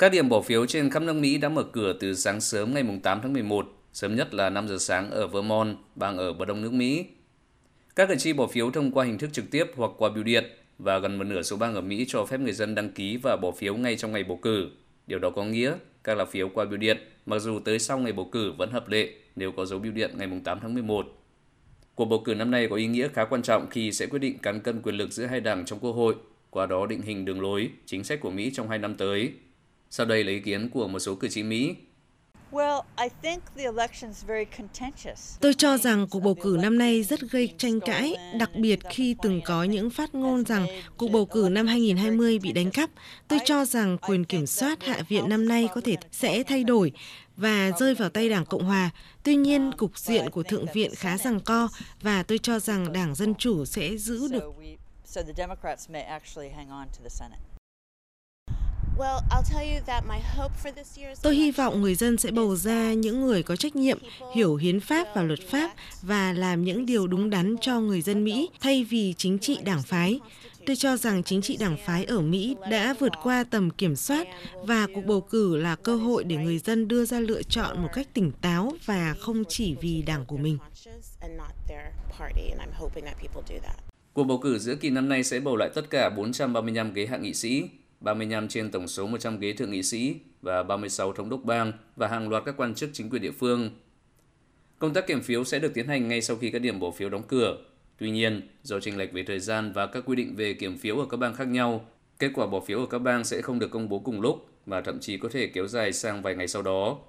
Các điểm bỏ phiếu trên khắp nước Mỹ đã mở cửa từ sáng sớm ngày 8 tháng 11, sớm nhất là 5 giờ sáng ở Vermont, bang ở bờ đông nước Mỹ. Các cử tri bỏ phiếu thông qua hình thức trực tiếp hoặc qua bưu điện và gần một nửa số bang ở Mỹ cho phép người dân đăng ký và bỏ phiếu ngay trong ngày bầu cử. Điều đó có nghĩa các lá phiếu qua bưu điện, mặc dù tới sau ngày bầu cử vẫn hợp lệ nếu có dấu bưu điện ngày 8 tháng 11. Cuộc bầu cử năm nay có ý nghĩa khá quan trọng khi sẽ quyết định cán cân quyền lực giữa hai đảng trong Quốc hội, qua đó định hình đường lối, chính sách của Mỹ trong hai năm tới. Sau đây là ý kiến của một số cử tri Mỹ. Tôi cho rằng cuộc bầu cử năm nay rất gây tranh cãi, đặc biệt khi từng có những phát ngôn rằng cuộc bầu cử năm 2020 bị đánh cắp. Tôi cho rằng quyền kiểm soát Hạ viện năm nay có thể sẽ thay đổi và rơi vào tay Đảng Cộng Hòa. Tuy nhiên, cục diện của Thượng viện khá rằng co và tôi cho rằng Đảng Dân Chủ sẽ giữ được. Tôi hy vọng người dân sẽ bầu ra những người có trách nhiệm, hiểu hiến pháp và luật pháp và làm những điều đúng đắn cho người dân Mỹ thay vì chính trị đảng phái. Tôi cho rằng chính trị đảng phái ở Mỹ đã vượt qua tầm kiểm soát và cuộc bầu cử là cơ hội để người dân đưa ra lựa chọn một cách tỉnh táo và không chỉ vì đảng của mình. Cuộc bầu cử giữa kỳ năm nay sẽ bầu lại tất cả 435 ghế hạ nghị sĩ, 35 trên tổng số 100 ghế thượng nghị sĩ và 36 thống đốc bang và hàng loạt các quan chức chính quyền địa phương. Công tác kiểm phiếu sẽ được tiến hành ngay sau khi các điểm bỏ phiếu đóng cửa. Tuy nhiên, do chênh lệch về thời gian và các quy định về kiểm phiếu ở các bang khác nhau, kết quả bỏ phiếu ở các bang sẽ không được công bố cùng lúc mà thậm chí có thể kéo dài sang vài ngày sau đó.